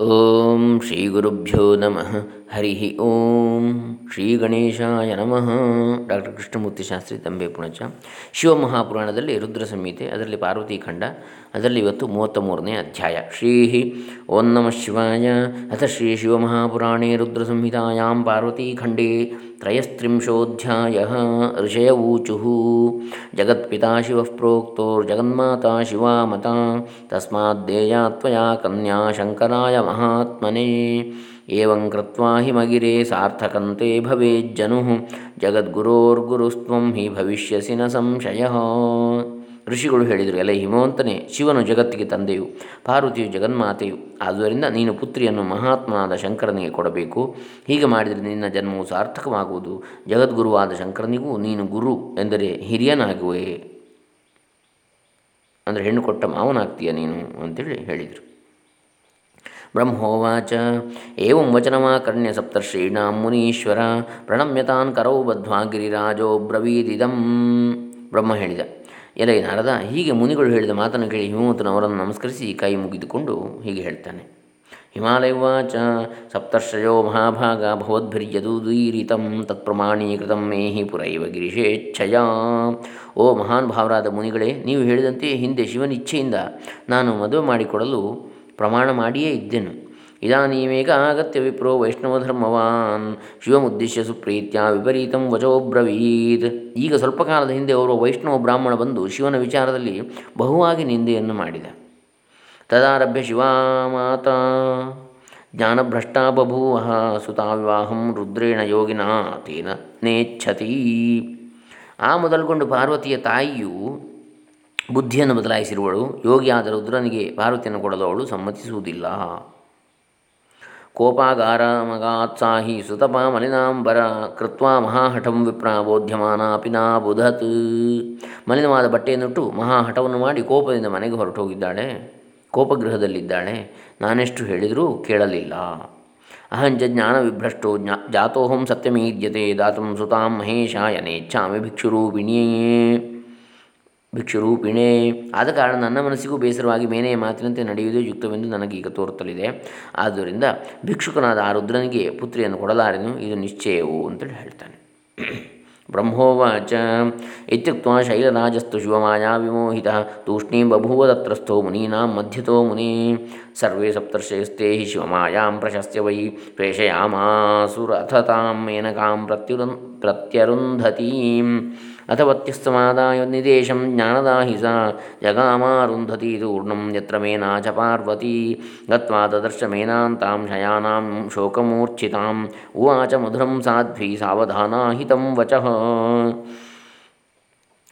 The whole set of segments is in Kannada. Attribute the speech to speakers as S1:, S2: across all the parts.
S1: ಓಂ ಶ್ರೀ ಗುರುಭ್ಯೋ ನಮಃ. ಹರಿ ಓಂ. ಶ್ರೀ ಗಣೇಶಾಯ ನಮಃ. ಡಾಕ್ಟರ್ ಕೃಷ್ಣಮೂರ್ತಿ ಶಾಸ್ತ್ರಿ ತಂಬೆ ಪುಣಚ. ಶಿವಮಹಾಪುರಾಣದಲ್ಲಿ ರುದ್ರ ಸಂಹಿತೆ, ಅದರಲ್ಲಿ ಪಾರ್ವತಿ ಖಂಡ, ಅದರಲ್ಲಿ ಇವತ್ತು ಮೂವತ್ತ ಮೂರನೇ ಅಧ್ಯಾಯ. ಶ್ರೀ ಓಂ ನಮಃ ಶಿವಾಯ. ಅಥ ಶ್ರೀ ಶಿವಮಹಾಪುರಾಣೇ ರುದ್ರ ಸಂಹಿತಾಯಾಂ ಪಾರ್ವತಿ त्रयस्त्रिंशोऽध्यायः। ऋषय ऊचु। जगत्ता शिव प्रोक्तोर्जगन्माता शिवा मता। तस्मा कन्या शंकराय महात्मने। एवं कृत्वा हिमगिरे सार्थकन्ते भवेज्जनुः। जगद्गुरोर्गुरुस्त्वं हि भविष्यसि न संशयः। ಋಷಿಗಳು ಹೇಳಿದರು ಎಲ್ಲ ಹಿಮವಂತನೇ, ಶಿವನು ಜಗತ್ತಿಗೆ ತಂದೆಯು, ಪಾರ್ವತಿಯು ಜಗನ್ಮಾತೆಯು. ಆದುದರಿಂದ ನೀನು ಪುತ್ರಿಯನ್ನು ಮಹಾತ್ಮನಾದ ಶಂಕರನಿಗೆ ಕೊಡಬೇಕು. ಹೀಗೆ ಮಾಡಿದರೆ ನಿನ್ನ ಜನ್ಮವು ಸಾರ್ಥಕವಾಗುವುದು. ಜಗದ್ಗುರುವಾದ ಶಂಕರನಿಗೂ ನೀನು ಗುರು ಎಂದರೆ ಹಿರಿಯನಾಗುವೆ. ಅಂದರೆ ಹೆಣ್ಣು ಕೊಟ್ಟ ಮಾವನಾಗ್ತೀಯ ನೀನು? ಅಂತೇಳಿ ಹೇಳಿದರು. ಬ್ರಹ್ಮೋವಾಚ, ಏವಂ ವಚನಮಾಕರ್ಣ್ಯ ಸಪ್ತರ್ಷೀಣಾಂ ಮುನೀಶ್ವರ, ಪ್ರಣಮ್ಯತಾನ್ ಕರೌ ಬದ್ವಾ ಗಿರಿರಾಜೋ ಬ್ರವೀದಿದಂ. ಬ್ರಹ್ಮ ಹೇಳಿದ. ಎಲೈ ನಾರದ ಹೀಗೆ ಮುನಿಗಳು ಹೇಳಿದ ಮಾತನ್ನು ಕೇಳಿ ಹಿಮವಂತನು ಅವರನ್ನು ನಮಸ್ಕರಿಸಿ ಕೈ ಮುಗಿದುಕೊಂಡು ಹೀಗೆ ಹೇಳ್ತಾನೆ. ಹಿಮಾಲಯವಾಚ ಸಪ್ತರ್ಷಯೋ ಮಹಾಭಾಗ ಭವದ್ಭಿರ್ಯದುದೀರಿತಂ ತತ್ಪ್ರಮಾಣೀಕೃತಂ ಮೇಹಿ ಪುರೈವ ಗಿರಿಶೇಚ್ಛಯ. ಓ ಮಹಾನ್ ಭಾವರಾದ ಮುನಿಗಳೇ, ನೀವು ಹೇಳಿದಂತೆ ಹಿಂದೆ ಶಿವನಿಚ್ಛೆಯಿಂದ ನಾನು ಮದುವೆ ಮಾಡಿಕೊಡಲು ಪ್ರಮಾಣ ಮಾಡಿಯೇ ಇದ್ದೆನು. ಇದಾನೀಮೇಕ ಆಗತ್ಯ ವಿಪ್ರೋ ವೈಷ್ಣವಧರ್ಮವಾನ್ ಶಿವಮುದ್ದೇಶ್ಯ ಸುಪ್ರೀತ್ಯ ವಿಪರೀತಂ ವಚೋಬ್ರವೀತ್ ಈಗ ಸ್ವಲ್ಪ ಕಾಲದ ಹಿಂದೆ ಅವರು ವೈಷ್ಣವ ಬ್ರಾಹ್ಮಣ ಬಂದು ಶಿವನ ವಿಚಾರದಲ್ಲಿ ಬಹುವಾಗಿ ನಿಂದೆಯನ್ನು ಮಾಡಿದ. ತದಾರಭ್ಯ ಶಿವಾಮಾತಾ ಜ್ಞಾನಭ್ರಷ್ಟಾ ಬಭೂವ ಸುತಾ ವಿವಾಹಂ ರುದ್ರೇಣ ಯೋಗಿನ ತೇನ ನೇಚ್ಛತಿ. ಆ ಮೊದಲುಗೊಂಡು ಪಾರ್ವತಿಯ ತಾಯಿಯು ಬುದ್ಧಿಯನ್ನು ಬದಲಾಯಿಸಿರುವಳು. ಯೋಗಿಯಾದ ರುದ್ರನಿಗೆ ಪಾರ್ವತಿಯನ್ನು ಕೊಡಲು ಅವಳು ಸಮ್ಮತಿಸುವುದಿಲ್ಲ. ಕೋಪಾಗಾರ ಮಗಾತ್ಸಾಹಿ ಸುತಪ ಮಲಿನಾಂಬರ ಕೃತ್ವ ಮಹಾಹಠಂ ವಿಪ್ರ ಬೋಧ್ಯಮಾನ ಪಿನಾ ಬುಧತ್ ಮಲಿನವಾದ ಬಟ್ಟೆಯನ್ನುಟ್ಟು ಮಹಾಹಠವನ್ನು ಮಾಡಿ ಕೋಪದಿಂದ ಮನೆಗೆ ಹೊರಟು ಹೋಗಿದ್ದಾಳೆ ಕೋಪಗೃಹದಲ್ಲಿದ್ದಾಳೆ. ನಾನೆಷ್ಟು ಹೇಳಿದರೂ ಕೇಳಲಿಲ್ಲ. ಅಹಂಚ ಜ್ಞಾನ ವಿಭ್ರಷ್ಟೋ ಜ್ಞಾ ಜಾತೋಹಂ ಸತ್ಯಮೀದ್ಯತೆ ದಾತಂ ಸುತಾಂ ಮಹೇಶಾಯ ನೇಚ್ಛಾಮಿ ಭಿಕ್ಷುರೂಪಿಣಿಯೇ। ಭಿಕ್ಷುರೂಪಿಣೆ. ಆದ ಕಾರಣ ನನ್ನ ಮನಸ್ಸಿಗೂ ಬೇಸರವಾಗಿ ಮೇನೆಯ ಮಾತಿನಂತೆ ನಡೆಯುವುದೇ ಯುಕ್ತವೆಂದು ನನಗೀಗ ತೋರುತ್ತಲಿದೆ. ಆದ್ದರಿಂದ ಭಿಕ್ಷುಕನಾದ ಆ ರುದ್ರನಿಗೆ ಪುತ್ರಿಯನ್ನು ಕೊಡಲಾರೆನು? ಇದು ನಿಶ್ಚಯವು? ಅಂತೇಳಿ ಹೇಳ್ತಾನೆ. ಬ್ರಹ್ಮೋವಾಚ. ಇತ್ಯುಕ್ತ ಶೈಲರಾಜಸ್ತು ಶಿವಮಾಯಾ ವಿಮೋಹಿತ. ತೂಷ್ಣೀಂ ಬಭೂವ ತತ್ರಸ್ಥೋ ಮುನೀನಾಂ ಮಧ್ಯತೋ ಮುನಿ. ಸರ್ವೇ ಸಪ್ತರ್ಷಯಸ್ತೆ ಹಿ ಶಿವಮಾಯಾಂ ಪ್ರಶಸ್ತ್ಯ ವೈ ಪ್ರೇಷಯಾಮಾಸುರಥತಾಂ ಮೇನಕಾಂ ಪ್ರತ್ಯುರನ್ ಪ್ರತ್ಯರುಂಧತೀಂ. ಅಥವತ್ಯಸ್ತಮಾದಾಯ ನಿದೇಶಂ ಜ್ಞಾನದಾಹಿ ಸಾ ಜಗಾಮಾರುಂಧತಿ ದೂರ್ಣಂ ಯತ್ರ ಮೇನಾ ಚ ಪಾರ್ವತಿ ಗತ್ವಾ ದದರ್ಶ ಮೇನಾಂತಾಂ ಶಯಾನಾಂ ಶೋಕಮೂರ್ಛಿತಾಂ ಉವಾಚ ಮಧುರಂ ಸಾಧ್ವಿ ಸಾವಧಾನಾಹಿತಂ ವಚಃ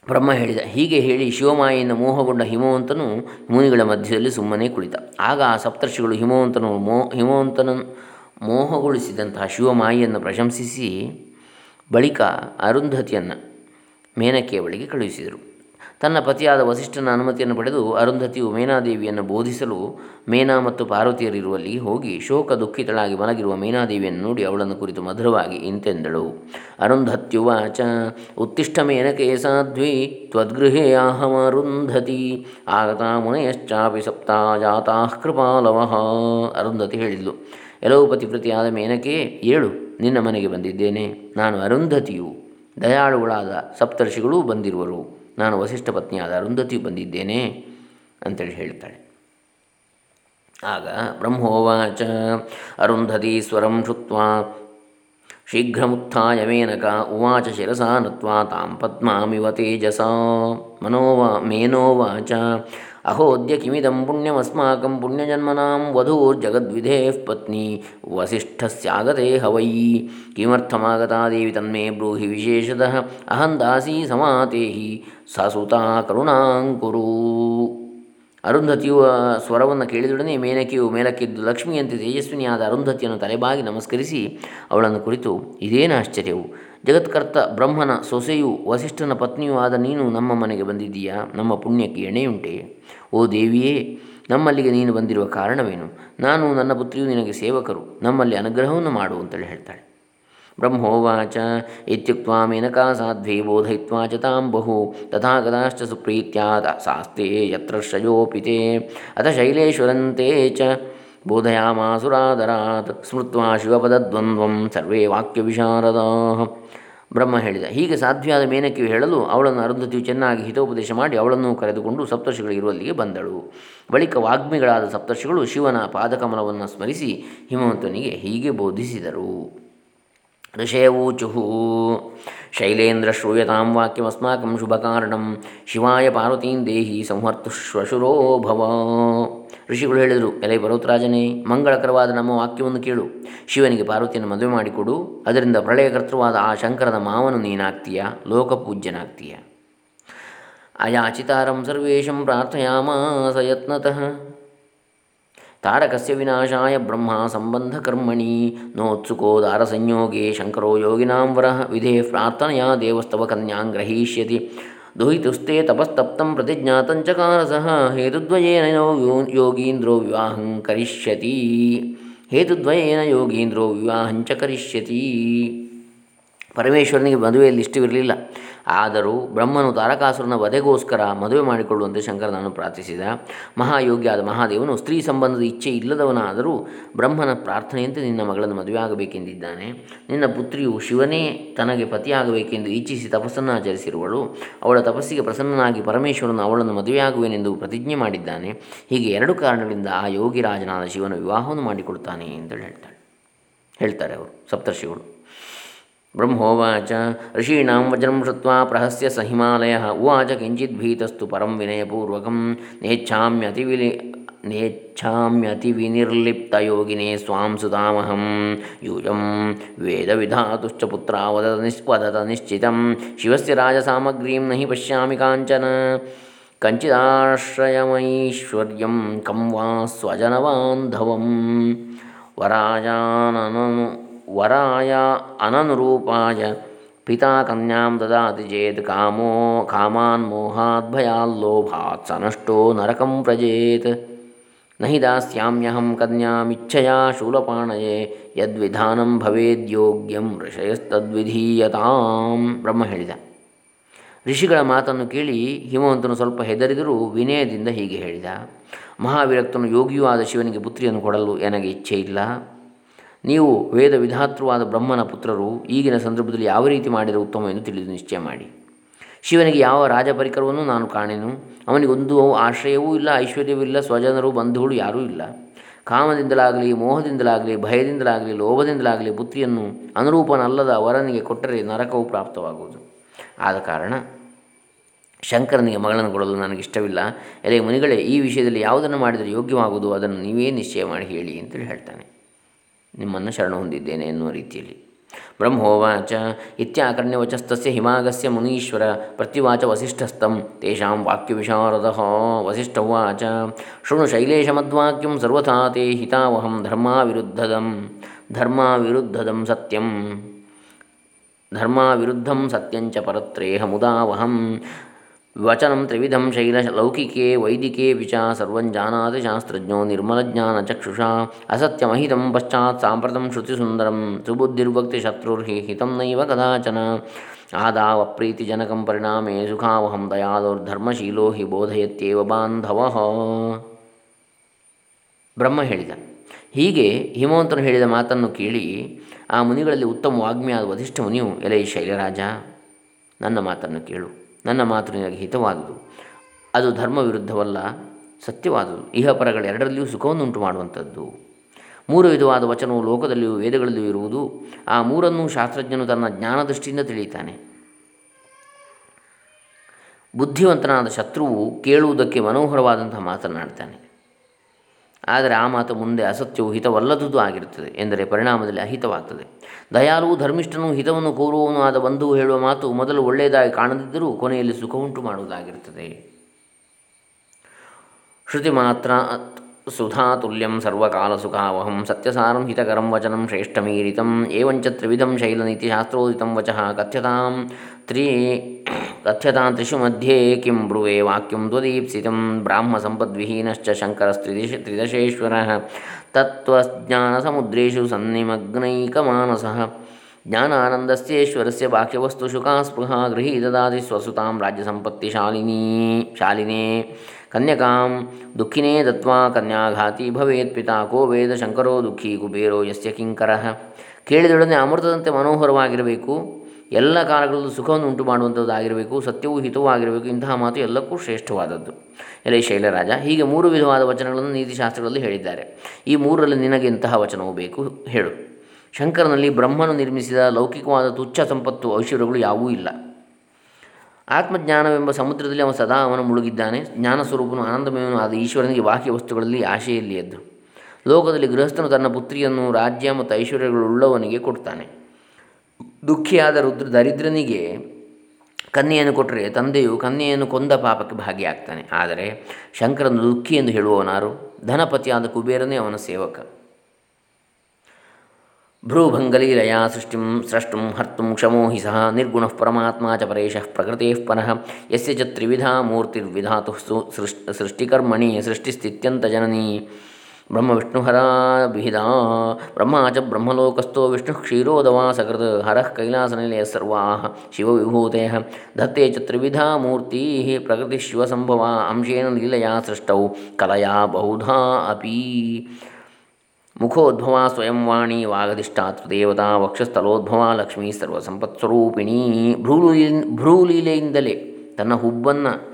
S1: ಬ್ರಹ್ಮ ಹೇಳಿದ, ಹೀಗೆ ಹೇಳಿ ಶಿವಮಾಯೆಯಿಂದ ಮೋಹಗೊಂಡ ಹಿಮವಂತನು ಮುನಿಗಳ ಮಧ್ಯದಲ್ಲಿ ಸುಮ್ಮನೆ ಕುಳಿತ. ಆಗ ಆ ಸಪ್ತರ್ಷಿಗಳು ಹಿಮವಂತನು ಮೋ ಹಿಮವಂತನ ಮೋಹಗೊಳಿಸಿದಂತಹ ಶಿವಮಾಯಿಯನ್ನು ಪ್ರಶಂಸಿಸಿ, ಬಳಿಕ ಅರುಂಧತಿಯನ್ನು ಮೇನಕೆಯ ಬಳಿಗೆ ಕಳುಹಿಸಿದರು. ತನ್ನ ಪತಿಯಾದ ವಸಿಷ್ಠನ ಅನುಮತಿಯನ್ನು ಪಡೆದು ಅರುಂಧತಿಯು ಮೇನಾದೇವಿಯನ್ನು ಬೋಧಿಸಲು ಮೇನಾ ಮತ್ತು ಪಾರ್ವತಿಯರಿರುವಲ್ಲಿಗೆ ಹೋಗಿ ಶೋಕ ದುಃಖಿತಳಾಗಿ ಮಲಗಿರುವ ಮೇನಾದೇವಿಯನ್ನು ನೋಡಿ ಅವಳನ್ನು ಕುರಿತು ಮಧುರವಾಗಿ ಇಂತೆಂದಳು. ಅರುಂಧತ್ಯುವಾಚ ಉತ್ತಿಷ್ಠ ಮೇನಕೆ ಸಾಧ್ವಿ, ತ್ವದ್ಗೃಹೇ ಅಹಮರುಂಧತಿ ಆಗತಾ ಮುನಯಶ್ಚಾಪಿ ಸಪ್ತಾ ಜಾತಾ ಕೃಪಾಲವಃ ಅರುಂಧತಿ ಹೇಳಿದ್ಲು. ಎಲ್ಲವೂ ಪತಿಪ್ರತಿಯಾದ ಮೇನಕೆ, ಏಳು, ನಿನ್ನ ಮನೆಗೆ ಬಂದಿದ್ದೇನೆ. ನಾನು ಅರುಂಧತಿಯು ದಯಾಳುಗಳಾದ ಸಪ್ತರ್ಷಿಗಳೂ ಬಂದಿರುವರು. ನಾನು ವಸಿಷ್ಠ ಪತ್ನಿಯಾದ ಅರುಂಧತಿ ಬಂದಿದ್ದೇನೆ ಅಂತೇಳಿ ಹೇಳ್ತಾಳೆ ಆಗ ಬ್ರಹ್ಮೋವಾಚ ಅರುಂಧತಿ ಸ್ವರಂ ಶುತ್ವಾ ಶೀಘ್ರಮುತ್ಥಾಯ ಮೇನಕ ಉವಾಚ ಶಿರಸ ನತ್ವಾ ತಾಂ ಪದ್ಮಾಮಿವ ತೇಜಸ ಮನೋವಾ ಮೇನೋವಾಚ ಅಹೋದ್ಯ ಕಿಮಿದಂ ಪುಣ್ಯಮಸ್ಮಾಕಂ ಪುಣ್ಯಜನ್ಮನಾಂ ವಧೂರ್ಜಗದ್ವಿಧೇ ಪತ್ನಿ ವಸಿಷ್ಠಸ್ಯಾಗತೆ ಹವೈ ಕಿಮರ್ಥಮಾಗತಾ ದೇವಿ ತನ್ಮೇ ಬ್ರೂಹಿ ವಿಶೇಷತಃ ಅಹಂ ದಾಸೀ ಸಮಾತೇಹಿ ಸಸುತಾ ಕರುಣಾಂಕುರು ಅರುಂಧತಿಯು ಸ್ವರವನ್ನು ಕೇಳಿದೊಡನೆ ಮೇನಕೆಯು ಮೇಲಕ್ಕಿದ್ದು, ಲಕ್ಷ್ಮಿಯಂತೆ ತೇಜಸ್ವಿನಿಯಾದ ಅರುಂಧತಿಯನ್ನು ತಲೆಬಾಗಿ ನಮಸ್ಕರಿಸಿ, ಅವಳನ್ನು ಕುರಿತು ಇದೇನು ಆಶ್ಚರ್ಯವು? ಜಗತ್ಕರ್ತ ಬ್ರಹ್ಮನ ಸೊಸೆಯು ವಸಿಷ್ಠನ ಪತ್ನಿಯೂ ಆದ ನೀನು ನಮ್ಮ ಮನೆಗೆ ಬಂದಿದ್ದೀಯಾ? ನಮ್ಮ ಪುಣ್ಯಕ್ಕೆ ಎಣೆಯುಂಟೆ ಓ ದೇವಿಯೇ, ನಮ್ಮಲ್ಲಿಗೆ ನೀನು ಬಂದಿರುವ ಕಾರಣವೇನು? ನಾನು ನನ್ನ ಪುತ್ರಿಯು ನಿನಗೆ ಸೇವಕರು, ನಮ್ಮಲ್ಲಿ ಅನುಗ್ರಹವನ್ನು ಮಾಡು ಅಂತೇಳಿ ಹೇಳ್ತಾಳೆ. ಬ್ರಹ್ಮೋವಾಚ ಇತ್ಯುಕ್ತ ಮೇನಕಾ ಸಾಧ್ವಿ ಬೋಧಯಿತ್ವಾ ಚ ತಾಂ ಬಹು, ತಥಾ ಕದಾಶ್ಚ ಸುಪ್ರೀತ್ಯಾದ ಸಾಸ್ತೆ ಯತ್ರ ಶಯೋಪಿತೆ ಅಥ ಶೈಲೇಶ್ವರಂತೆ ಚ ಬೋಧಯಾಮಾಸುರಾದರಾತ್ ಸ್ಮೃತ್ವಾ ಶಿವಪದದ್ವಂದ್ವಂ ಸರ್ವೇ ವಾಕ್ಯವಿಶಾರದಾ ಬ್ರಹ್ಮ ಹೇಳಿದ, ಹೀಗೆ ಸಾಧ್ವಿಯಾದ ಮೇನಕ್ಕೆ ಹೇಳಲು ಅವಳನ್ನು ಅರುಂಧತಿಯು ಚೆನ್ನಾಗಿ ಹಿತೋಪದೇಶ ಮಾಡಿ ಅವಳನ್ನು ಕರೆದುಕೊಂಡು ಸಪ್ತರ್ಷಿಗಳು ಇರುವಲ್ಲಿಗೆ ಬಂದಳು. ಬಳಿಕ ವಾಗ್ಮಿಗಳಾದ ಸಪ್ತರ್ಷಿಗಳು ಶಿವನ ಪಾದಕಮಲವನ್ನು ಸ್ಮರಿಸಿ ಹಿಮವಂತನಿಗೆ ಹೀಗೆ ಬೋಧಿಸಿದರು. ಋಷಯವೂಚು ಶೈಲೇಂದ್ರ ಶ್ರೂಯತಾಂ ವಾಕ್ಯಮಸ್ಮಾಕಂ ಶುಭಕಾರಣಂ, ಶಿವಾಯ ಪಾರ್ವತೀಂ ದೇಹಿ ಸಂಹರ್ತುಶ್ವಶುರೋ ಭವ. ಋಷಿಗಳು ಹೇಳಿದರು, ಎಲೆ ಪರ್ವತರಾಜನೇ ಮಂಗಳಕರವಾದ ನಮ್ಮ ವಾಕ್ಯವನ್ನು ಕೇಳು. ಶಿವನಿಗೆ ಪಾರ್ವತಿಯನ್ನು ಮದುವೆ ಮಾಡಿಕೊಡು. ಅದರಿಂದ ಪ್ರಳಯಕರ್ತೃವಾದ ಆ ಶಂಕರದ ಮಾವನು ನೀನಾಗ್ತೀಯ? ಲೋಕಪೂಜ್ಯನಾಗ್ತೀಯ? ಅಯಾಚಿತಾರಂ ಸರ್ವೇಶಂ ಪ್ರಾರ್ಥಯಾಮಾಸ ಯತ್ನತಃ ತಾರಕಸ್ಯ ವಿನಾಶಾಯ ಬ್ರಹ್ಮ ಸಂಬಂಧಕರ್ಮಣಿ ನೋತ್ಸುಕೋ ದಾರಸಂಯೋಗೆ ಶಂಕರೋ ಯೋಗಿನಾಂ ವರಃ. ವಿಧೇ ಪ್ರಾರ್ಥನೆಯ ದೇವಸ್ತವ ಕನ್ಯಾಂ ದುಹಿತುಸ್ತೆ ತಪಸ್ತಪ್ತಂ ಪ್ರತಿಜ್ಞಾತಂಚಕಾರ ಸಹ ಹೇತುದ್ವಯೇನ ಯೋಗೀಂದ್ರೋ ವಿವಾಹಂ ಕರಿಷ್ಯತಿ ಹೇತುದ್ವಯೇನ ಯೋಗೀಂದ್ರೋ ವಿವಾಹಂಚ ಕರಿಷ್ಯತಿ ಪರಮೇಶ್ವರನಿಗೆ ಮದುವೆಯಲ್ಲಿ ಇಷ್ಟವಿರಲಿಲ್ಲ ಆದರೂ ಬ್ರಹ್ಮನು ತಾರಕಾಸುರನ ವಧೆಗೋಸ್ಕರ ಮದುವೆ ಮಾಡಿಕೊಳ್ಳುವಂತೆ ಶಂಕರನನ್ನು ಪ್ರಾರ್ಥಿಸಿದ. ಮಹಾಯೋಗ್ಯಾದ ಮಹಾದೇವನು ಸ್ತ್ರೀ ಸಂಬಂಧದ ಇಚ್ಛೆ ಇಲ್ಲದವನಾದರೂ ಬ್ರಹ್ಮನ ಪ್ರಾರ್ಥನೆಯಂತೆ ನಿನ್ನ ಮಗಳನ್ನು ಮದುವೆಯಾಗಬೇಕೆಂದಿದ್ದಾನೆ. ನಿನ್ನ ಪುತ್ರಿಯು ಶಿವನೇ ತನಗೆ ಪತಿಯಾಗಬೇಕೆಂದು ಇಚ್ಛಿಸಿ ತಪಸ್ಸನ್ನು ಆಚರಿಸಿರುವಳು. ಅವಳ ತಪಸ್ಸಿಗೆ ಪ್ರಸನ್ನನಾಗಿ ಪರಮೇಶ್ವರನು ಅವಳನ್ನು ಮದುವೆಯಾಗುವೆನೆಂದು ಪ್ರತಿಜ್ಞೆ ಮಾಡಿದ್ದಾನೆ. ಹೀಗೆ ಎರಡು ಕಾರಣಗಳಿಂದ ಆ ಯೋಗಿರಾಜನಾದ ಶಿವನ ವಿವಾಹವನ್ನು ಮಾಡಿಕೊಡುತ್ತಾನೆ ಅಂತೇಳಿ ಹೇಳ್ತಾಳೆ. ಹೇಳ್ತಾರೆ ಅವರು, ಸಪ್ತರ್ಷಿಗಳು. ब्रह्मोवाच। ऋषीणां वज्रं श्रुत्वा प्रहस्य स हिमालयः। उवाच किञ्चिद्भीतस्तु परं विनयपूर्वकं नेच्छाम्यतिविलि, नेच्छाम्यतिविनिर्लिप्तयोगिने स्वां सुतामहं यूयं वेदविधातुश्च पुत्रा वदत निश् वदत निश्चितं शिवस्य राजसामग्रीं न हि पश्यामि काञ्चन। कञ्चिदाश्रयमैश्वर्यं कं वा स्वजनबान्धवं वराजाननु ವರಾಯ ಅನನುರೂಪಾಯ. ಪಿತಾ ಕನ್ಯಾಂ ದದಾತಿ ಚೇತ್ ಕಾಮೋ ಕಾಮಾನ್ ಮೋಹಾತ್ ಭಯಾಲ್ಲೋಭಾತ್ ಸನಷ್ಟೋ ನರಕಂ ಪ್ರಜೇತ್ ನಹಿ ದಾಸ್ಯಾಮ್ಯಹಂ ಕನ್ಯಾಮಿಚ್ಛಯಾ ಶೂಲಪಾಣಯೇ ಯದ್ವಿಧಾನಂ ಭವೇದ್ಯೋಗ್ಯಂ ಋಷಯಸ್ತದ್ವಿಧೀಯತಾಂ. ಬ್ರಹ್ಮ ಹೇಳಿದ. ಋಷಿಗಳ ಮಾತನ್ನು ಕೇಳಿ ಹಿಮವಂತನು ಸ್ವಲ್ಪ ಹೆದರಿದರೂ ವಿನಯದಿಂದ ಹೀಗೆ ಹೇಳಿದ. ಮಹಾವಿರಕ್ತನು ಯೋಗಿಯೂ ಶಿವನಿಗೆ ಪುತ್ರಿಯನ್ನು ಕೊಡಲು ನನಗೆ ಇಚ್ಛೆ ಇಲ್ಲ ನೀವು ವೇದ ವಿಧಾತೃವಾದ ಬ್ರಹ್ಮನ ಪುತ್ರರು ಈಗಿನ ಸಂದರ್ಭದಲ್ಲಿ ಯಾವ ರೀತಿ ಮಾಡಿದರೆ ಉತ್ತಮ ಎಂದು ತಿಳಿದು ನಿಶ್ಚಯ ಮಾಡಿ. ಶಿವನಿಗೆ ಯಾವ ರಾಜಪರಿಕರವನ್ನು ನಾನು ಕಾಣೆನು. ಅವನಿಗೊಂದು ಆಶ್ರಯವೂ ಇಲ್ಲ, ಐಶ್ವರ್ಯವೂ ಇಲ್ಲ, ಸ್ವಜನರು, ಬಂಧುಗಳು ಯಾರೂ ಇಲ್ಲ. ಕಾಮದಿಂದಲಾಗಲಿ, ಮೋಹದಿಂದಲಾಗಲಿ, ಭಯದಿಂದಲಾಗಲಿ, ಲೋಭದಿಂದಲಾಗಲಿ ಪುತ್ರಿಯನ್ನು ಅನುರೂಪನಲ್ಲದ ವರನಿಗೆ ಕೊಟ್ಟರೆ ನರಕವು ಪ್ರಾಪ್ತವಾಗುವುದು. ಆದ ಕಾರಣ ಶಂಕರನಿಗೆ ಮಗಳನ್ನು ಕೊಡಲು ನನಗಿಷ್ಟವಿಲ್ಲ. ಎಲೆ ಮುನಿಗಳೇ, ಈ ವಿಷಯದಲ್ಲಿ ಯಾವುದನ್ನು ಮಾಡಿದರೆ ಯೋಗ್ಯವಾಗುವುದು ಅದನ್ನು ನೀವೇ ನಿಶ್ಚಯ ಮಾಡಿ ಹೇಳಿ ಅಂತೇಳಿ ಹೇಳ್ತಾನೆ. ನಿಮ್ಮನ್ನು ಶರಣ ಹೊಂದಿದ್ದೇನೆ ಎನ್ನುವ ರೀತಿಯಲ್ಲಿ. ಬ್ರಹ್ಮೋವಾಚ ಇತ್ಯಾಕರ್ಣ್ಯವಚಸ್ತಸ್ಯ ಹಿಮಾಗಸ್ಯ ಮುನೀಶ್ವರ ಪ್ರತ್ಯುವಾಚ ವಸಿಷ್ಠಸ್ಥಂ ತೇಷಾಂ ವಾಕ್ಯವಿಶಾರದ ವಸಿಷ್ಠವಾಚ ಶೃಣು ಶೈಲೇಶಮದ್ವಾಕ್ಯಂ ಸರ್ವಥಾ ತೇ ಹಿತಾವಹಂ ಧರ್ಮಾವಿರುದ್ಧದಂ ಧರ್ಮಾವಿರುದ್ಧದಂ ಸತ್ಯಂ. ಧರ್ಮಾವಿರುದ್ಧಂ ಸತ್ಯಂಚ ಪರತ್ರೇಹ ಮುದಾವಹಂ. ವಚನಂ ತ್ರಿವಿಧಂ ಶೈಲ ಲೌಕಿಕೆ ವೈದಿಕೆ ವಿಚಾ ಸರ್ವಂ ಶಾಸ್ತ್ರಜ್ಞೋ ಶಾಸ್ತ್ರಜ್ಞೋ ನಿರ್ಮಲಜ್ಞಾನಚಕ್ಷುಷಾ ಅಸತ್ಯಮಹಿತಂ ಪಶ್ಚಾತ್ ಸಾಂಪ್ರತಂ ಶ್ರುತಿಸುಂದರಂ ಸುಬುದ್ಧಿರ್ಭಕ್ತಿ ಶತ್ರುರ್ಹಿ ಹಿತಂ ನೈವ ಕದಾಚನ ಆದಾವ ಪ್ರೀತಿಜನಕಂ ಪರಿಣಾಮೇ ಸುಖಾವಹಂ ದಯಾಲೋರ್ಧರ್ಮಶೀಲೋ ಹಿ ಬೋಧಯತ್ಯೇವ ಬಾಂಧವ ಬ್ರಹ್ಮ ಹೇಳಿದ। ಹೀಗೆ ಹಿಮವಂತನು ಹೇಳಿದ ಮಾತನ್ನು ಕೇಳಿ ಆ ಮುನಿಗಳಲ್ಲಿ ಉತ್ತಮ ವಾಗ್ಮಿಯಾದ ವಧಿಷ್ಠ ಮುನಿಯು, ಎಲೆ ಶೈಲರಾಜ, ನನ್ನ ಮಾತನ್ನು ಕೇಳು. ನನ್ನ ಮಾತು ನಿನಗೆ ಹಿತವಾದುದು. ಅದು ಧರ್ಮ ವಿರುದ್ಧವಲ್ಲ ಸತ್ಯವಾದುದು. ಪರಗಳ ಸುಖವನ್ನು ಉಂಟು ಮಾಡುವಂಥದ್ದು. ಮೂರು ವಿಧವಾದ ವಚನವು ಲೋಕದಲ್ಲಿಯೂ ವೇದಗಳಲ್ಲಿಯೂ ಇರುವುದು. ಆ ಮೂರನ್ನೂ ಶಾಸ್ತ್ರಜ್ಞನು ತನ್ನ ಜ್ಞಾನದೃಷ್ಟಿಯಿಂದ ತಿಳಿಯುತ್ತಾನೆ. ಬುದ್ಧಿವಂತನಾದ ಶತ್ರುವು ಕೇಳುವುದಕ್ಕೆ ಮನೋಹರವಾದಂತಹ ಮಾತನಾಡ್ತಾನೆ ಆದರೆ ಆ ಮಾತು ಮುಂದೆ ಅಸತ್ಯವು ಹಿತವಲ್ಲದುದು ಆಗಿರುತ್ತದೆ ಎಂದರೆ ಪರಿಣಾಮದಲ್ಲಿ ಅಹಿತವಾಗ್ತದೆ. ದಯಾಲು ಧರ್ಮಿಷ್ಠನು ಹಿತವನ್ನು ಕೋರುವವನು ಆದ ಬಂಧು ಹೇಳುವ ಮಾತು ಮೊದಲು ಒಳ್ಳೆಯದಾಗಿ ಕಾಣದಿದ್ದರೂ ಕೊನೆಯಲ್ಲಿ ಸುಖ ಉಂಟು ಮಾಡುವುದಾಗಿರುತ್ತದೆ. ಶ್ರುತಿ ಮಾತ್ರ ಸುಧಾತುಲ್ಯಂ ಸರ್ವಕಾಲ ಸುಖಾವಹಂ ಸತ್ಯಸಾರಂ ಹಿತಕರಂ ವಚನಂ ಶ್ರೇಷ್ಠಮೀರಿತಂ ಏವಂಚ ತ್ರಿವಿಧಂ ಶೈಲನೀತಿಶಾಸ್ತ್ರೋದಿತಂ ವಚಃ ಕಥ್ಯತಾಂ ತ್ರಿ ತಥ್ಯತಾಂತ್ರಿಷು ಮಧ್ಯೆ ಕಿಂ ಬ್ರುವೆ ವಾಕ್ಯಂ ತ್ವದೀಪ್ಸಿತಂ ಬ್ರಾಹ್ಮಸಂಪದ್ವಿಹೀನಶ್ಚ ಶಂಕರಸ್ತ್ರಿದಿಶ ತ್ರಿದಶೇಶ್ವರಃ ತತ್ವಜ್ಞಾನಸಮುದ್ರೇಷು ಸನ್ನಿಮಗ್ನೈಕಮಾನಸಃ ಜ್ಞಾನಾನಂದಸ್ಯೇಶ್ವರಸ್ಯ ಬಾಹ್ಯವಸ್ತು ಶುಕಾಸ್ಪೃಹ ಗೃಹೀ ದದಾತಿ ಸ್ವಸುತಾಂ ರಾಜ್ಯಸಂಪತ್ತಿಶಾಲಿನೀ ಶಾಲಿನೇ ಕನ್ಯಕಾಂ ದುಃಖಿನೇ ದತ್ವಾ ಕನ್ಯಾಘಾತಿ ಭವೇತ್ ಪಿತಾ ಕೋ ವೇದ ಶಂಕರೋ ದುಃಖಿ ಕುಬೇರೋ ಯಸ್ಯ ಕಿಂಕರಃ ಕೇಳಿದೊಡನೆ ಅಮೃತದಂತೆ ಮನೋಹರವಾಗಿರಬೇಕು ಎಲ್ಲ ಕಾಲಗಳಲ್ಲೂ ಸುಖವನ್ನು ಉಂಟು ಮಾಡುವಂಥದ್ದಾಗಿರಬೇಕು ಸತ್ಯವೂ ಹಿತವೂ ಆಗಿರಬೇಕು, ಇಂತಹ ಮಾತು ಎಲ್ಲಕ್ಕೂ ಶ್ರೇಷ್ಠವಾದದ್ದು. ಎಲೆ ಶೈಲರಾಜ ಹೀಗೆ ಮೂರು ವಿಧವಾದ ವಚನಗಳನ್ನು ನೀತಿಶಾಸ್ತ್ರಗಳಲ್ಲಿ ಹೇಳಿದ್ದಾರೆ. ಈ ಮೂರರಲ್ಲಿ ನಿನಗೆ ಇಂತಹ ವಚನವು ಬೇಕು? ಹೇಳು. ಶಂಕರನಲ್ಲಿ ಬ್ರಹ್ಮನು ನಿರ್ಮಿಸಿದ ಲೌಕಿಕವಾದ ತುಚ್ಛ ಸಂಪತ್ತು ಐಶ್ವರ್ಯಗಳು ಯಾವೂ ಇಲ್ಲ. ಆತ್ಮಜ್ಞಾನವೆಂಬ ಸಮುದ್ರದಲ್ಲಿ ಅವನು ಸದಾ ಅವನು ಮುಳುಗಿದ್ದಾನೆ. ಜ್ಞಾನ ಸ್ವರೂಪನು ಆನಂದಮಯನು ಆದ ಈಶ್ವರನಿಗೆ ಬಾಹ್ಯ ವಸ್ತುಗಳಲ್ಲಿ ಆಶೆಯಲ್ಲಿ ಎದ್ದು ಲೋಕದಲ್ಲಿ ಗೃಹಸ್ಥನು ತನ್ನ ಪುತ್ರಿಯನ್ನು ರಾಜ್ಯ ಮತ್ತು ಐಶ್ವರ್ಯಗಳುಳ್ಳವನಿಗೆ ಕೊಡ್ತಾನೆ. ದುಃಖಿಯಾದ ರುದ್ರ ದರಿದ್ರನಿಗೆ ಕನ್ಯೆಯನ್ನು ಕೊಟ್ಟರೆ ತಂದೆಯು ಕನ್ಯೆಯನ್ನು ಕೊಂದ ಪಾಪಕ್ಕೆ ಭಾಗಿಯಾಗ್ತಾನೆ. ಆದರೆ ಶಂಕರನು ದುಃಖಿ ಎಂದು ಹೇಳುವವನಾರು, ಧನಪತಿಯಾದ ಕುಬೇರನೇ ಅವನ ಸೇವಕ. ಭ್ರೂಭಂಗಲೀಲಯ ಸೃಷ್ಟಿಂ ಸ್ರಷ್ಟುಂ ಹರ್ತು ಕ್ಷಮೋ ಹಿ ಸಹ ನಿರ್ಗುಣ ಪರಮಾತ್ಮ ಚ ಪರೇಶ ಪ್ರಕೃತೆ ಪರಃ ಯಸ್ಯ ಚ ತ್ರಿವಿಧಾ ಮೂರ್ತಿರ್ವಿಧಾತು ಸೃಷ್ಟಿಕರ್ಮಣಿ ಸೃಷ್ಟಿಸ್ತಿತ್ಯಂತ ಜನನಿ ಬ್ರಹ್ಮ ವಿಷ್ಣುಹರಾಭಿಧ ಬ್ರಹ್ಮ ಚ ಬ್ರಹ್ಮಲೋಕಸ್ಥೋ ವಿಷ್ಣು ಕ್ಷೀರೋದವಾ ಸಕೃತ್ ಹರಃ ಕೈಲಾಸನಿಲಯ ಸರ್ವಾ ಶಿವವಿಭೂತಯ ದತ್ತೇ ಚ ತ್ರಿವಿಧಾ ಮೂರ್ತಿ ಪ್ರಕೃತಿ ಶಿವಸಂಭವ ಅಂಶೇನ ಲೀಲಯಾ ಸೃಷ್ಟೌ. ಕಲಯಾ ಬಹುಧಾ ಅಪಿ. ಮುಖೋದ್ಭವ ಸ್ವಯಂ ವಾಣಿ ವಾಗಧಿಷ್ಠಾತೃ ವಕ್ಷಸ್ಥಲೋದ್ಭವ ಲಕ್ಷ್ಮೀ ಸರ್ವಸಂಪತ್ಸ್ವರೂಪಿಣಿ. ಭ್ರೂಲೀ ಭ್ರೂಲೀಲೆಯಿಂದಲೇ ತನ್ನ ಹುಬ್ಬನ್ನು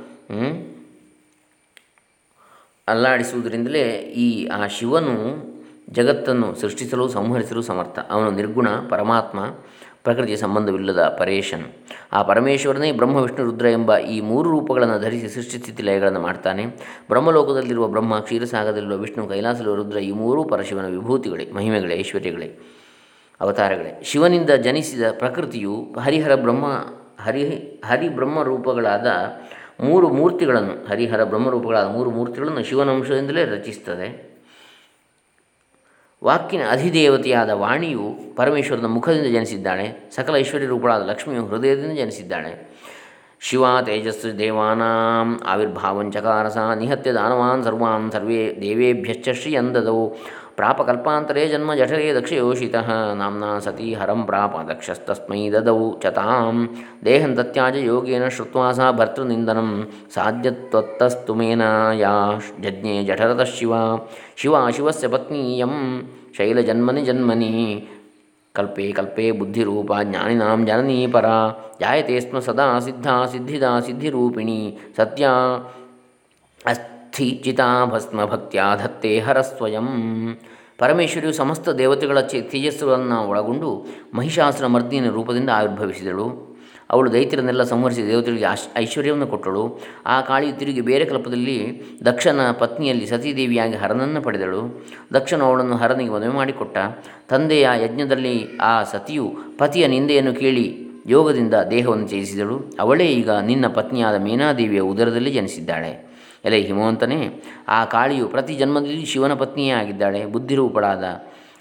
S1: ಅಲ್ಲಾಡಿಸುವುದರಿಂದಲೇ ಈ, ಆ ಶಿವನು ಜಗತ್ತನ್ನು ಸೃಷ್ಟಿಸಲು, ಸಂಹರಿಸಲು ಸಮರ್ಥ. ಅವನು ನಿರ್ಗುಣ ಪರಮಾತ್ಮ, ಪ್ರಕೃತಿಯ ಸಂಬಂಧವಿಲ್ಲದ ಪರೇಶನ್. ಆ ಪರಮೇಶ್ವರನೇ ಬ್ರಹ್ಮ, ವಿಷ್ಣು, ರುದ್ರ ಎಂಬ ಈ ಮೂರು ರೂಪಗಳನ್ನು ಧರಿಸಿ ಸೃಷ್ಟಿಸ್ಥಿತಿ ಲಯಗಳನ್ನು ಮಾಡ್ತಾನೆ. ಬ್ರಹ್ಮಲೋಕದಲ್ಲಿರುವ ಬ್ರಹ್ಮ ಕ್ಷೀರಸಾಗದಲ್ಲಿರುವ ವಿಷ್ಣು, ಕೈಲಾಸದಲ್ಲಿರುವ ರುದ್ರ ಈ ಮೂರೂ ಪರಶಿವನ ವಿಭೂತಿಗಳೇ, ಮಹಿಮೆಗಳೇ, ಐಶ್ವರ್ಯಗಳೇ, ಅವತಾರಗಳೇ. ಶಿವನಿಂದ ಜನಿಸಿದ ಪ್ರಕೃತಿಯು ಹರಿಹರ ಬ್ರಹ್ಮ, ಹರಿ, ಹರಿಬ್ರಹ್ಮ ರೂಪಗಳಾದ ಮೂರು ಮೂರ್ತಿಗಳನ್ನು, ಹರಿಹರ ಬ್ರಹ್ಮರೂಪಗಳಾದ ಮೂರು ಮೂರ್ತಿಗಳನ್ನು ಶಿವನಂಶದಿಂದಲೇ ರಚಿಸ್ತದೆ. ವಾಕಿನ ಅಧಿದೇವತೆಯಾದ ವಾಣಿಯು ಪರಮೇಶ್ವರನ ಮುಖದಿಂದ ಜನಿಸಿದ್ದಾಳೆ, ಸಕಲ ಐಶ್ವರ್ಯ ರೂಪಗಳಾದ ಲಕ್ಷ್ಮಿಯು ಹೃದಯದಿಂದ ಜನಿಸಿದ್ದಾಳೆ. ಶಿವ, ತೇಜಸ್ಸು, ದೇವಾನಾಂ ಆವಿರ್ಭಾವಂಚಕಾರಸ ನಿಹತ್ಯ ದಾನವಾನ್ ಸರ್ವಾನ್ ಸರ್ವೇ ದೇವೇಭ್ಯಶ್ಚ ಶ್ರೀಯಂದದವು ಪ್ರಾಪ प्रापकल्पान्तरे जन्म जठरे दक्षयोषितः। नाम्ना सती हरं प्राप दक्षस्तस्मै ददौ च तां देहं तत्याज योगेन श्रुत्वा सा भर्तृनिन्दनं साध्यत्वत्तस्तुमेन या जज्ञे जठरतः शिवा। शिवा शिवस्य पत्नीयं शैलजन्मनि जन्मनि। कल्पे कल्पे बुद्धिरूपा ज्ञानिनां जननी परा। जायते स्म सदा सिद्धा सिद्धिदा सिद्धिरूपिणी। सत्या अस् ಚಿತಾಭಸ್ಮ ಭಕ್ತ್ಯಾ ಧತ್ತೆ ಹರಸ್ವಯಂ ಪರಮೇಶ್ವರಿಯು ಸಮಸ್ತ ದೇವತೆಗಳ ಚೇ, ತೇಜಸ್ಸುಗಳನ್ನು ಒಳಗೊಂಡು ಮಹಿಷಾಸುರ ಮರ್ದಿನ ರೂಪದಿಂದ ಆವಿರ್ಭವಿಸಿದಳು. ಅವಳು ದೈತ್ಯರನ್ನೆಲ್ಲ ಸಂಹರಿಸಿ ದೇವತೆಗಳಿಗೆ ಐಶ್ವರ್ಯವನ್ನು ಕೊಟ್ಟಳು. ಆ ಕಾಳಿಯು ತಿರುಗಿ ಬೇರೆ ಕಲ್ಪದಲ್ಲಿ ದಕ್ಷನ ಪತ್ನಿಯಲ್ಲಿ ಸತೀದೇವಿಯಾಗಿ ಹರನನ್ನು ಪಡೆದಳು. ದಕ್ಷನು ಅವಳನ್ನು ಹರನಿಗೆ ಮದುವೆ ಮಾಡಿಕೊಟ್ಟ. ತಂದೆಯ ಯಜ್ಞದಲ್ಲಿ ಆ ಸತಿಯು ಪತಿಯ ನಿಂದೆಯನ್ನು ಕೇಳಿ ಯೋಗದಿಂದ ದೇಹವನ್ನು ತ್ಯಜಿಸಿದಳು. ಅವಳೇ ಈಗ ನಿನ್ನ ಪತ್ನಿಯಾದ ಮೀನಾದೇವಿಯ ಉದರದಲ್ಲಿ ಜನಿಸಿದ್ದಾಳೆ. ಎಲೆ ಹಿಮವಂತನೇ ಆ ಕಾಳಿಯು ಪ್ರತಿ ಜನ್ಮದಲ್ಲಿ ಶಿವನ ಪತ್ನಿಯೇ ಆಗಿದ್ದಾಳೆ, ಬುದ್ಧಿರೂಪಳಾದ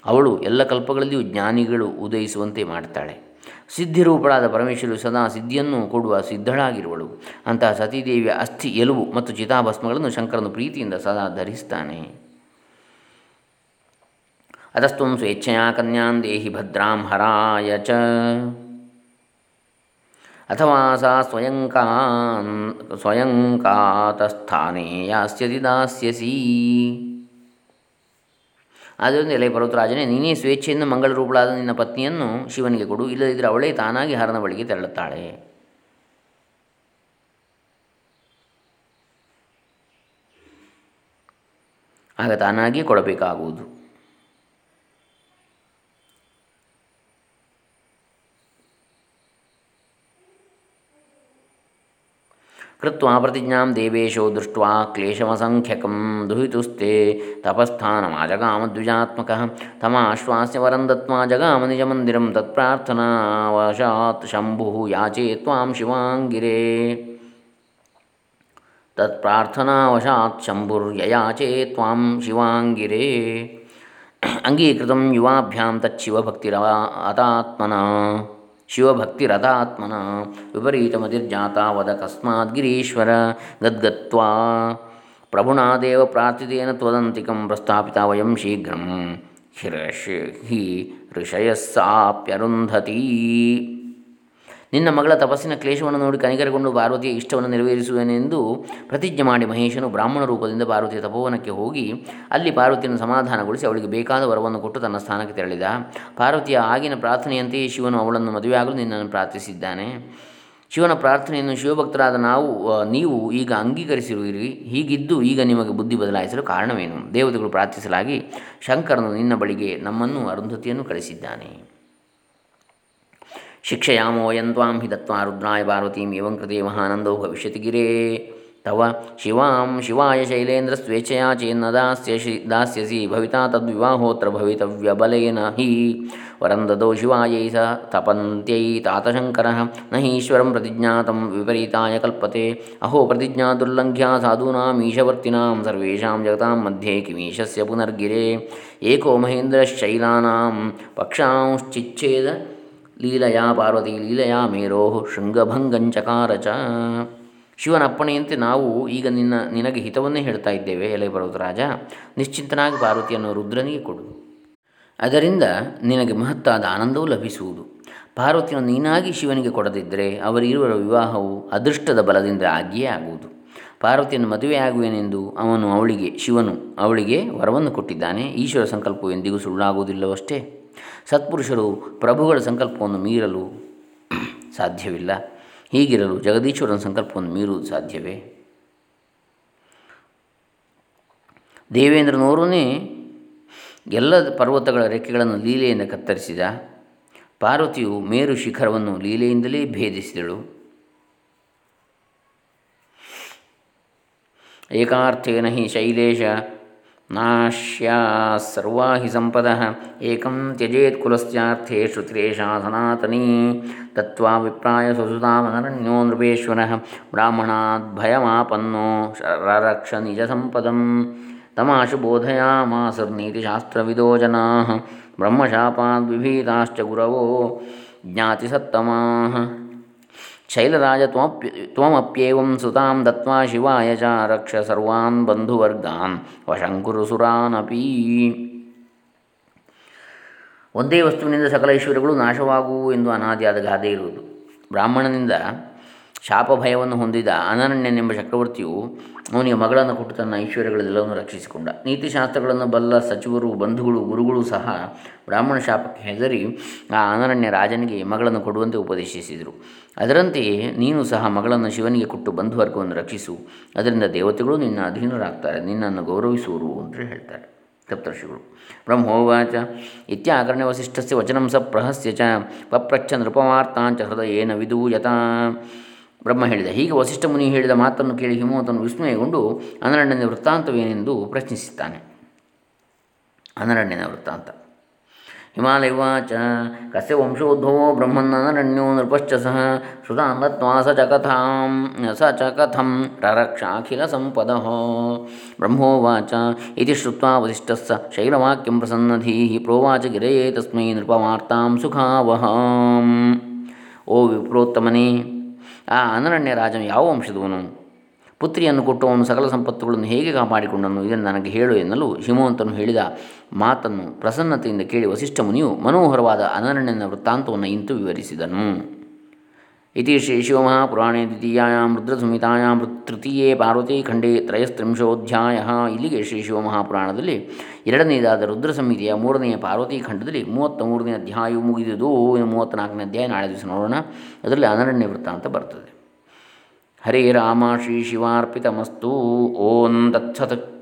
S1: ಅವಳು ಎಲ್ಲ ಕಲ್ಪಗಳಲ್ಲಿಯೂ ಜ್ಞಾನಿಗಳು ಉದಯಿಸುವಂತೆ ಮಾಡ್ತಾಳೆ. ಸಿದ್ಧಿರೂಪಳಾದ ಪರಮೇಶ್ವರು ಸದಾ ಸಿದ್ಧಿಯನ್ನು ಕೊಡುವ ಸಿದ್ಧಳಾಗಿರುವಳು. ಅಂತಹ ಸತೀದೇವಿಯ ಅಸ್ಥಿ, ಎಲುಬು ಮತ್ತು ಚಿತಾಭಸ್ಮಗಳನ್ನು ಶಂಕರನು ಪ್ರೀತಿಯಿಂದ ಸದಾ ಧರಿಸ್ತಾನೆ. ಅತಸ್ತ್ವಂ ಸ್ವೇಚ್ಛೆಯ ಕನ್ಯಾನ್ ದೇಹಿ ಭದ್ರಾಂ ಹರಾಯ ಚ. ಅಥವಾ ಸಾ ಸ್ವಯಂಕಾನ್ ಸ್ವಯಂಕಾತಸ್ಥಾನೇ ಯಾಸ್ಯತಿ ದಾಸ್ಯಸಿ ಆದ್ದರಿಂದ ಎಲೆ ಪರ್ವತರಾಜನೇ, ನೀನೇ ಸ್ವೇಚ್ಛೆಯಿಂದ ಮಂಗಳ ರೂಪಳಾದ ನಿನ್ನ ಪತ್ನಿಯನ್ನು ಶಿವನಿಗೆ ಕೊಡು ಇಲ್ಲದಿದ್ದರೆ ಅವಳೇ ತಾನಾಗಿ ಹರನ ಬಳಿಗೆ ತೆರಳುತ್ತಾಳೆ. ಆಗ ತಾನಾಗಿಯೇ ಕೊಡಬೇಕಾಗುವುದು. कृत्वा प्रतिज्ञा देवेशो दृष्ट्वा क्लेशमसङ्ख्यकं दुहितुस्ते तपस्थानमाजगामद्विजात्मकः। तमाश्वास्य वरं दत्त्वा जगामनिजमन्दिरं तत्प्रार्थनावशात् शम्भुः याचे त्वां शिवाङ्गिरे। तत्प्रार्थनावशात् शम्भुर्ययाचे त्वां शिवाङ्गिरे। अङ्गीकृतं युवाभ्यां तच्छिवभक्तिरवा अतात्मना। ಶಿವಭಕ್ತಿರಥಾತ್ಮನ ವಿಪರೀತಮತಿರ್ಜಾತ ವದ ಕಸ್ಮಾತ್ ಗಿರೀಶ್ವರ. ಗದ್ಗತ್ವಾ ಪ್ರಭುಣಾದೇವ ಪ್ರಾರ್ಥಿತೇನ ತ್ವದಂತಿಕಂ ಪ್ರಸ್ಥಾಪಿತ ವಯಂ ಶೀಘ್ರಂ. ಹಿರಶ್ ಹಿ ಋಷಯಸ್ಸಾಪ್ಯರುಂಧತಿ. ನಿನ್ನ ಮಗಳ ತಪಸ್ಸಿನ ಕ್ಲೇಶವನ್ನು ನೋಡಿ ಕನಿಕರಗೊಂಡು ಪಾರ್ವತಿಯ ಇಷ್ಟವನ್ನು ನೆರವೇರಿಸುವೆನೆಂದು ಪ್ರತಿಜ್ಞೆ ಮಾಡಿ ಮಹೇಶನು ಬ್ರಾಹ್ಮಣ ರೂಪದಿಂದ ಪಾರ್ವತಿಯ ತಪೋವನಕ್ಕೆ ಹೋಗಿ ಅಲ್ಲಿ ಪಾರ್ವತಿಯನ್ನು ಸಮಾಧಾನಗೊಳಿಸಿ ಅವಳಿಗೆ ಬೇಕಾದ ವರವನ್ನು ಕೊಟ್ಟು ತನ್ನ ಸ್ಥಾನಕ್ಕೆ ತೆರಳಿದ. ಪಾರ್ವತಿಯ ಆಗಿನ ಪ್ರಾರ್ಥನೆಯಂತೆಯೇ ಶಿವನು ಅವಳನ್ನು ಮದುವೆಯಾಗಲು ನಿನ್ನನ್ನು ಪ್ರಾರ್ಥಿಸಿದ್ದಾನೆ. ಶಿವನ ಪ್ರಾರ್ಥನೆಯನ್ನು ಶಿವಭಕ್ತರಾದ ನಾವು ನೀವು ಈಗ ಅಂಗೀಕರಿಸಿರುವಿರಿ. ಹೀಗಿದ್ದು ಈಗ ನಿಮಗೆ ಬುದ್ಧಿ ಬದಲಾಯಿಸಲು ಕಾರಣವೇನು? ದೇವತೆಗಳು ಪ್ರಾರ್ಥಿಸಲಾಗಿ ಶಂಕರನು ನಿನ್ನ ಬಳಿಗೆ ನಮ್ಮನ್ನು ಅರುಂಧತಿಯನ್ನು ಕಳಿಸಿದ್ದಾನೆ ಶಿಕ್ಷಯಾಮೋ ಯಂತ್ವಾಂ ಹಿ ದತ್ವಾ ರುದ್ರಾಯ ಪಾರ್ವತೀಂ ಏವಂ ಕೃತೆ ಮಹಾನಂದೋ ಭವಿಷ್ಯತಿ ಗಿರೇ ತವ ಶಿವಾಂ ಶಿವಾಯ ಶೈಲೇಂದ್ರ ಸ್ವೇಚ್ಛೆಯ ಚೇನ್ನ ದಾಸ್ಯಸಿ ದಾಸ್ಯಸಿ ಭವಿತಾ ತದ್ವಿವಾಹೋತ್ರ ಭವಿತವ್ಯಬಲೇನ ಹಿ ವರಂದದೋ ಶಿವಾಯೈ ಸ ತಪಂತ್ಯೈ ತಾತಶಂಕರ ನ ಈಶ್ವರಂ ಪ್ರತಿಜ್ಞಾತಂ ವಿಪರೀತಾಯ ಕಲ್ಪತೆ ಅಹೋ ಪ್ರತಿಜ್ಞಾ ದುರ್ಲಂಘ್ಯ ಸಾಧೂನಾಮೀಶವರ್ತಿನಾಂ ಸರ್ವೇಷಾಂ ಜಗತಾಂ ಮಧ್ಯೆ ಕಿಮೀಶಸ್ಯ ಪುನರ್ಗಿರೆ ಏಕೋ ಮಹೇಂದ್ರಶೈಲಾನಾಂ ಪಕ್ಷಾಂಶ್ಚಿಚ್ಛೇದ ಲೀಲಯಾ ಪಾರ್ವತಿ ಲೀಲಯಾ ಮೇರೋ ಶೃಂಗಭಂಗಂಚಕಾರ ಚ ಶಿವನ ಅಪ್ಪಣೆಯಂತೆ ನಾವು ಈಗ ನಿನ್ನ, ನಿನಗೆ ಹಿತವನ್ನೇ ಹೇಳ್ತಾ ಇದ್ದೇವೆ, ಎಲೆ ರಾಜ. ನಿಶ್ಚಿಂತನಾಗಿ ಪಾರ್ವತಿಯನ್ನು ರುದ್ರನಿಗೆ ಕೊಡು. ಅದರಿಂದ ನಿನಗೆ ಮಹತ್ತಾದ ಆನಂದವೂ ಲಭಿಸುವುದು. ಪಾರ್ವತಿಯನ್ನು ನೀನಾಗಿ ಶಿವನಿಗೆ ಕೊಡದಿದ್ದರೆ ಅವರಿರುವರ ವಿವಾಹವು ಅದೃಷ್ಟದ ಬಲದಿಂದ ಆಗಿಯೇ ಆಗುವುದು. ಪಾರ್ವತಿಯನ್ನು ಮದುವೆಯಾಗುವೆನೆಂದು ಅವನು ಅವಳಿಗೆ, ಶಿವನು ಅವಳಿಗೆ ವರವನ್ನು ಕೊಟ್ಟಿದ್ದಾನೆ. ಈಶ್ವರ ಸಂಕಲ್ಪವು ಎಂದಿಗೂ ಸುಳ್ಳಾಗುವುದಿಲ್ಲವಷ್ಟೇ. ಸತ್ಪುರುಷರು ಪ್ರಭುಗಳ ಸಂಕಲ್ಪವನ್ನು ಮೀರಲು ಸಾಧ್ಯವಿಲ್ಲ. ಹೀಗಿರಲು ಜಗದೀಶ್ವರನ ಸಂಕಲ್ಪವನ್ನು ಮೀರುವುದು ಸಾಧ್ಯವೇ? ದೇವೇಂದ್ರನೋರನೇ ಎಲ್ಲ ಪರ್ವತಗಳ ರೆಕ್ಕೆಗಳನ್ನು ಲೀಲೆಯಿಂದ ಕತ್ತರಿಸಿದ. ಪಾರ್ವತಿಯು ಮೇರು ಶಿಖರವನ್ನು ಲೀಲೆಯಿಂದಲೇ ಭೇದಿಸಿದಳು. ಏಕಾರ್ಥೇನ ಹಿ ಶೈಲೇಶ नाश्या सर्वा ही संपद एक त्यजेत कुलस्थे श्रुतिरेषा सनातनी तत्वा विप्राय सुसुतामनरण्यो संपद तमाशु ररक्ष निजसम्पदं जना जनाः। ब्रह्मशापाद्विभीताश्च गुरवो ज्ञातिसत्तमाः। ಶೈಲರಾಜ ತ್ವಮಪ್ಯ ತ್ವಮಪ್ಯೇವಂ ಸುತಾಂ ದತ್ವಾ ಶಿವಾಯ ಚ ರಕ್ಷ ಸರ್ವಾನ್ ಬಂಧುವರ್ಗಾನ್ ವಶಂಕುರು ಸುರಾನಪಿ ಒಂದೇ ವಸ್ತುವಿನಿಂದ ಸಕಲ ಐಶ್ವರ್ಯಗಳು ನಾಶವಾಗುವು ಎಂದು ಅನಾದಿಯಾದ ಗಾದೆ ಇರುವುದು. ಬ್ರಾಹ್ಮಣನಿಂದ ಶಾಪ ಭಯವನ್ನು ಹೊಂದಿದ ಅನರಣ್ಯನೆಂಬ ಚಕ್ರವರ್ತಿಯು ಅವನಿಗೆ ಮಗಳನ್ನು ಕೊಟ್ಟು ತನ್ನ ಐಶ್ವರ್ಯಗಳೆಲ್ಲವನ್ನು ರಕ್ಷಿಸಿಕೊಂಡ. ನೀತಿಶಾಸ್ತ್ರಗಳನ್ನು ಬಲ್ಲ ಸಚಿವರು, ಬಂಧುಗಳು, ಗುರುಗಳು ಸಹ ಬ್ರಾಹ್ಮಣ ಶಾಪಕ್ಕೆ ಹೆದರಿ ಆ ಅನರಣ್ಯ ರಾಜನಿಗೆ ಮಗಳನ್ನು ಕೊಡುವಂತೆ ಉಪದೇಶಿಸಿದರು. ಅದರಂತೆಯೇ ನೀನು ಸಹ ಮಗಳನ್ನು ಶಿವನಿಗೆ ಕೊಟ್ಟು ಬಂಧುವರ್ಗವನ್ನು ರಕ್ಷಿಸು. ಅದರಿಂದ ದೇವತೆಗಳು ನಿನ್ನ ಅಧೀನರಾಗ್ತಾರೆ. ನಿನ್ನನ್ನು ಗೌರವಿಸುವರು ಅಂತ ಹೇಳ್ತಾರೆ ಸಪ್ತರ್ಷಿಗಳು ಬ್ರಹ್ಮೋವಾಚ. ಇತ್ಯಾಕರ್ಣ್ಯ ವಸಿಷ್ಠಸ್ಯ ವಚನಂ ಸ ಪ್ರಹಸ್ಯ ಚ. ಪಪ್ರಚ್ಛ ನೃಪವಾರ್ತಾಂಚ ಹೃದಯೇನ ವಿದೂಯತ ಬ್ರಹ್ಮ ಹೇಳಿದ, ಹೀಗೆ ವಸಿಷ್ಠ ಮುನಿ ಹೇಳಿದ ಮಾತನ್ನು ಕೇಳಿ ಹಿಮವಂತನು ವಿಸ್ಮಯಗೊಂಡು ಅನರಣ್ಯನ ವೃತ್ತಾಂತವೇನೆಂದು ಪ್ರಶ್ನಿಸುತ್ತಾನೆ ಅನರಣ್ಯನ ವೃತ್ತಾಂತ. ಹಿಮಾಲಯವಾಚ ಕಸ್ಯ ವಂಶೋದ್ಭವೋ ಬ್ರಹ್ಮನ್ನರಣ್ಯೋ ನೃಪಶ್ಚ ಸಹ ಶ್ರುತಾನ್ನತ್ವಾ ಸ ಚ ಕಥಾಂ ಸ ಚ ಕಥಂ ರರಕ್ಷಾಖಿಲ ಸಂಪದ. ಬ್ರಹ್ಮೋವಾಚ ಇತಿ ಶ್ರುತ್ವಾ ವಸಿಷ್ಠಸ್ಸ ಶೈಲವಾಕ್ಯಂ ಪ್ರಸನ್ನಧೀಃ, ಪ್ರೋವಾಚ ಗಿರಯೇ ತಸ್ಮೈ ನೃಪವಾರ್ತಾಂ ಸುಖಾವಹಾಂ. ಓ ವಿಪ್ರೋತ್ತಮನೇ ಆ ಅನರಣ್ಯ ರಾಜನು ಯಾವ ವಂಶದವನು? ಪುತ್ರಿಯನ್ನು ಕೊಟ್ಟವನು ಸಕಲ ಸಂಪತ್ತುಗಳನ್ನು ಹೇಗೆ ಕಾಪಾಡಿಕೊಂಡನು? ಇದನ್ನು ನನಗೆ ಹೇಳು ಎನ್ನಲು ಹಿಮವಂತನು ಹೇಳಿದ ಮಾತನ್ನು ಪ್ರಸನ್ನತೆಯಿಂದ ಕೇಳಿ ವಸಿಷ್ಠ ಮುನಿಯು ಮನೋಹರವಾದ ಅನರಣ್ಯನ ವೃತ್ತಾಂತವನ್ನು ಇಂತು ವಿವರಿಸಿದನು. ಇತಿ ಶ್ರೀ ಶಿವಮಹಾಪುರಾಣೇ ದ್ವಿತೀಯಾಂ ತೃತೀಯೇ ಪಾರ್ವತಿ ಖಂಡೇ ತ್ರಯಸ್ತ್ರಿಂಶೋಧ್ಯಾಯ ಇಲ್ಲಿಗೆ ಶ್ರೀ ಶಿವಮಹಾಪುರಾಣದಲ್ಲಿ ಎರಡನೇದಾದ ರುದ್ರ ಸಂಹಿತೆಯ ಮೂರನೆಯ ಪಾರ್ವತಿ ಖಂಡದಲ್ಲಿ ಮೂವತ್ತ ಮೂರನೇ ಅಧ್ಯಾಯವು ಮುಗಿದುದು ಮೂವತ್ತ್ನಾಲ್ಕನೇ ಅಧ್ಯಾಯ ನಾಳೆ ದಿವಸ ನೋಡೋಣ. ಅದರಲ್ಲಿ ಅನರಣ್ಯ ವೃತ್ತಾಂತ ಬರ್ತದೆ. ಹರೇ ರಾಮ ಶ್ರೀ ಶಿವಾರ್ಪಿತಮಸ್ತು, ಓಂ ತತ್ಸತ್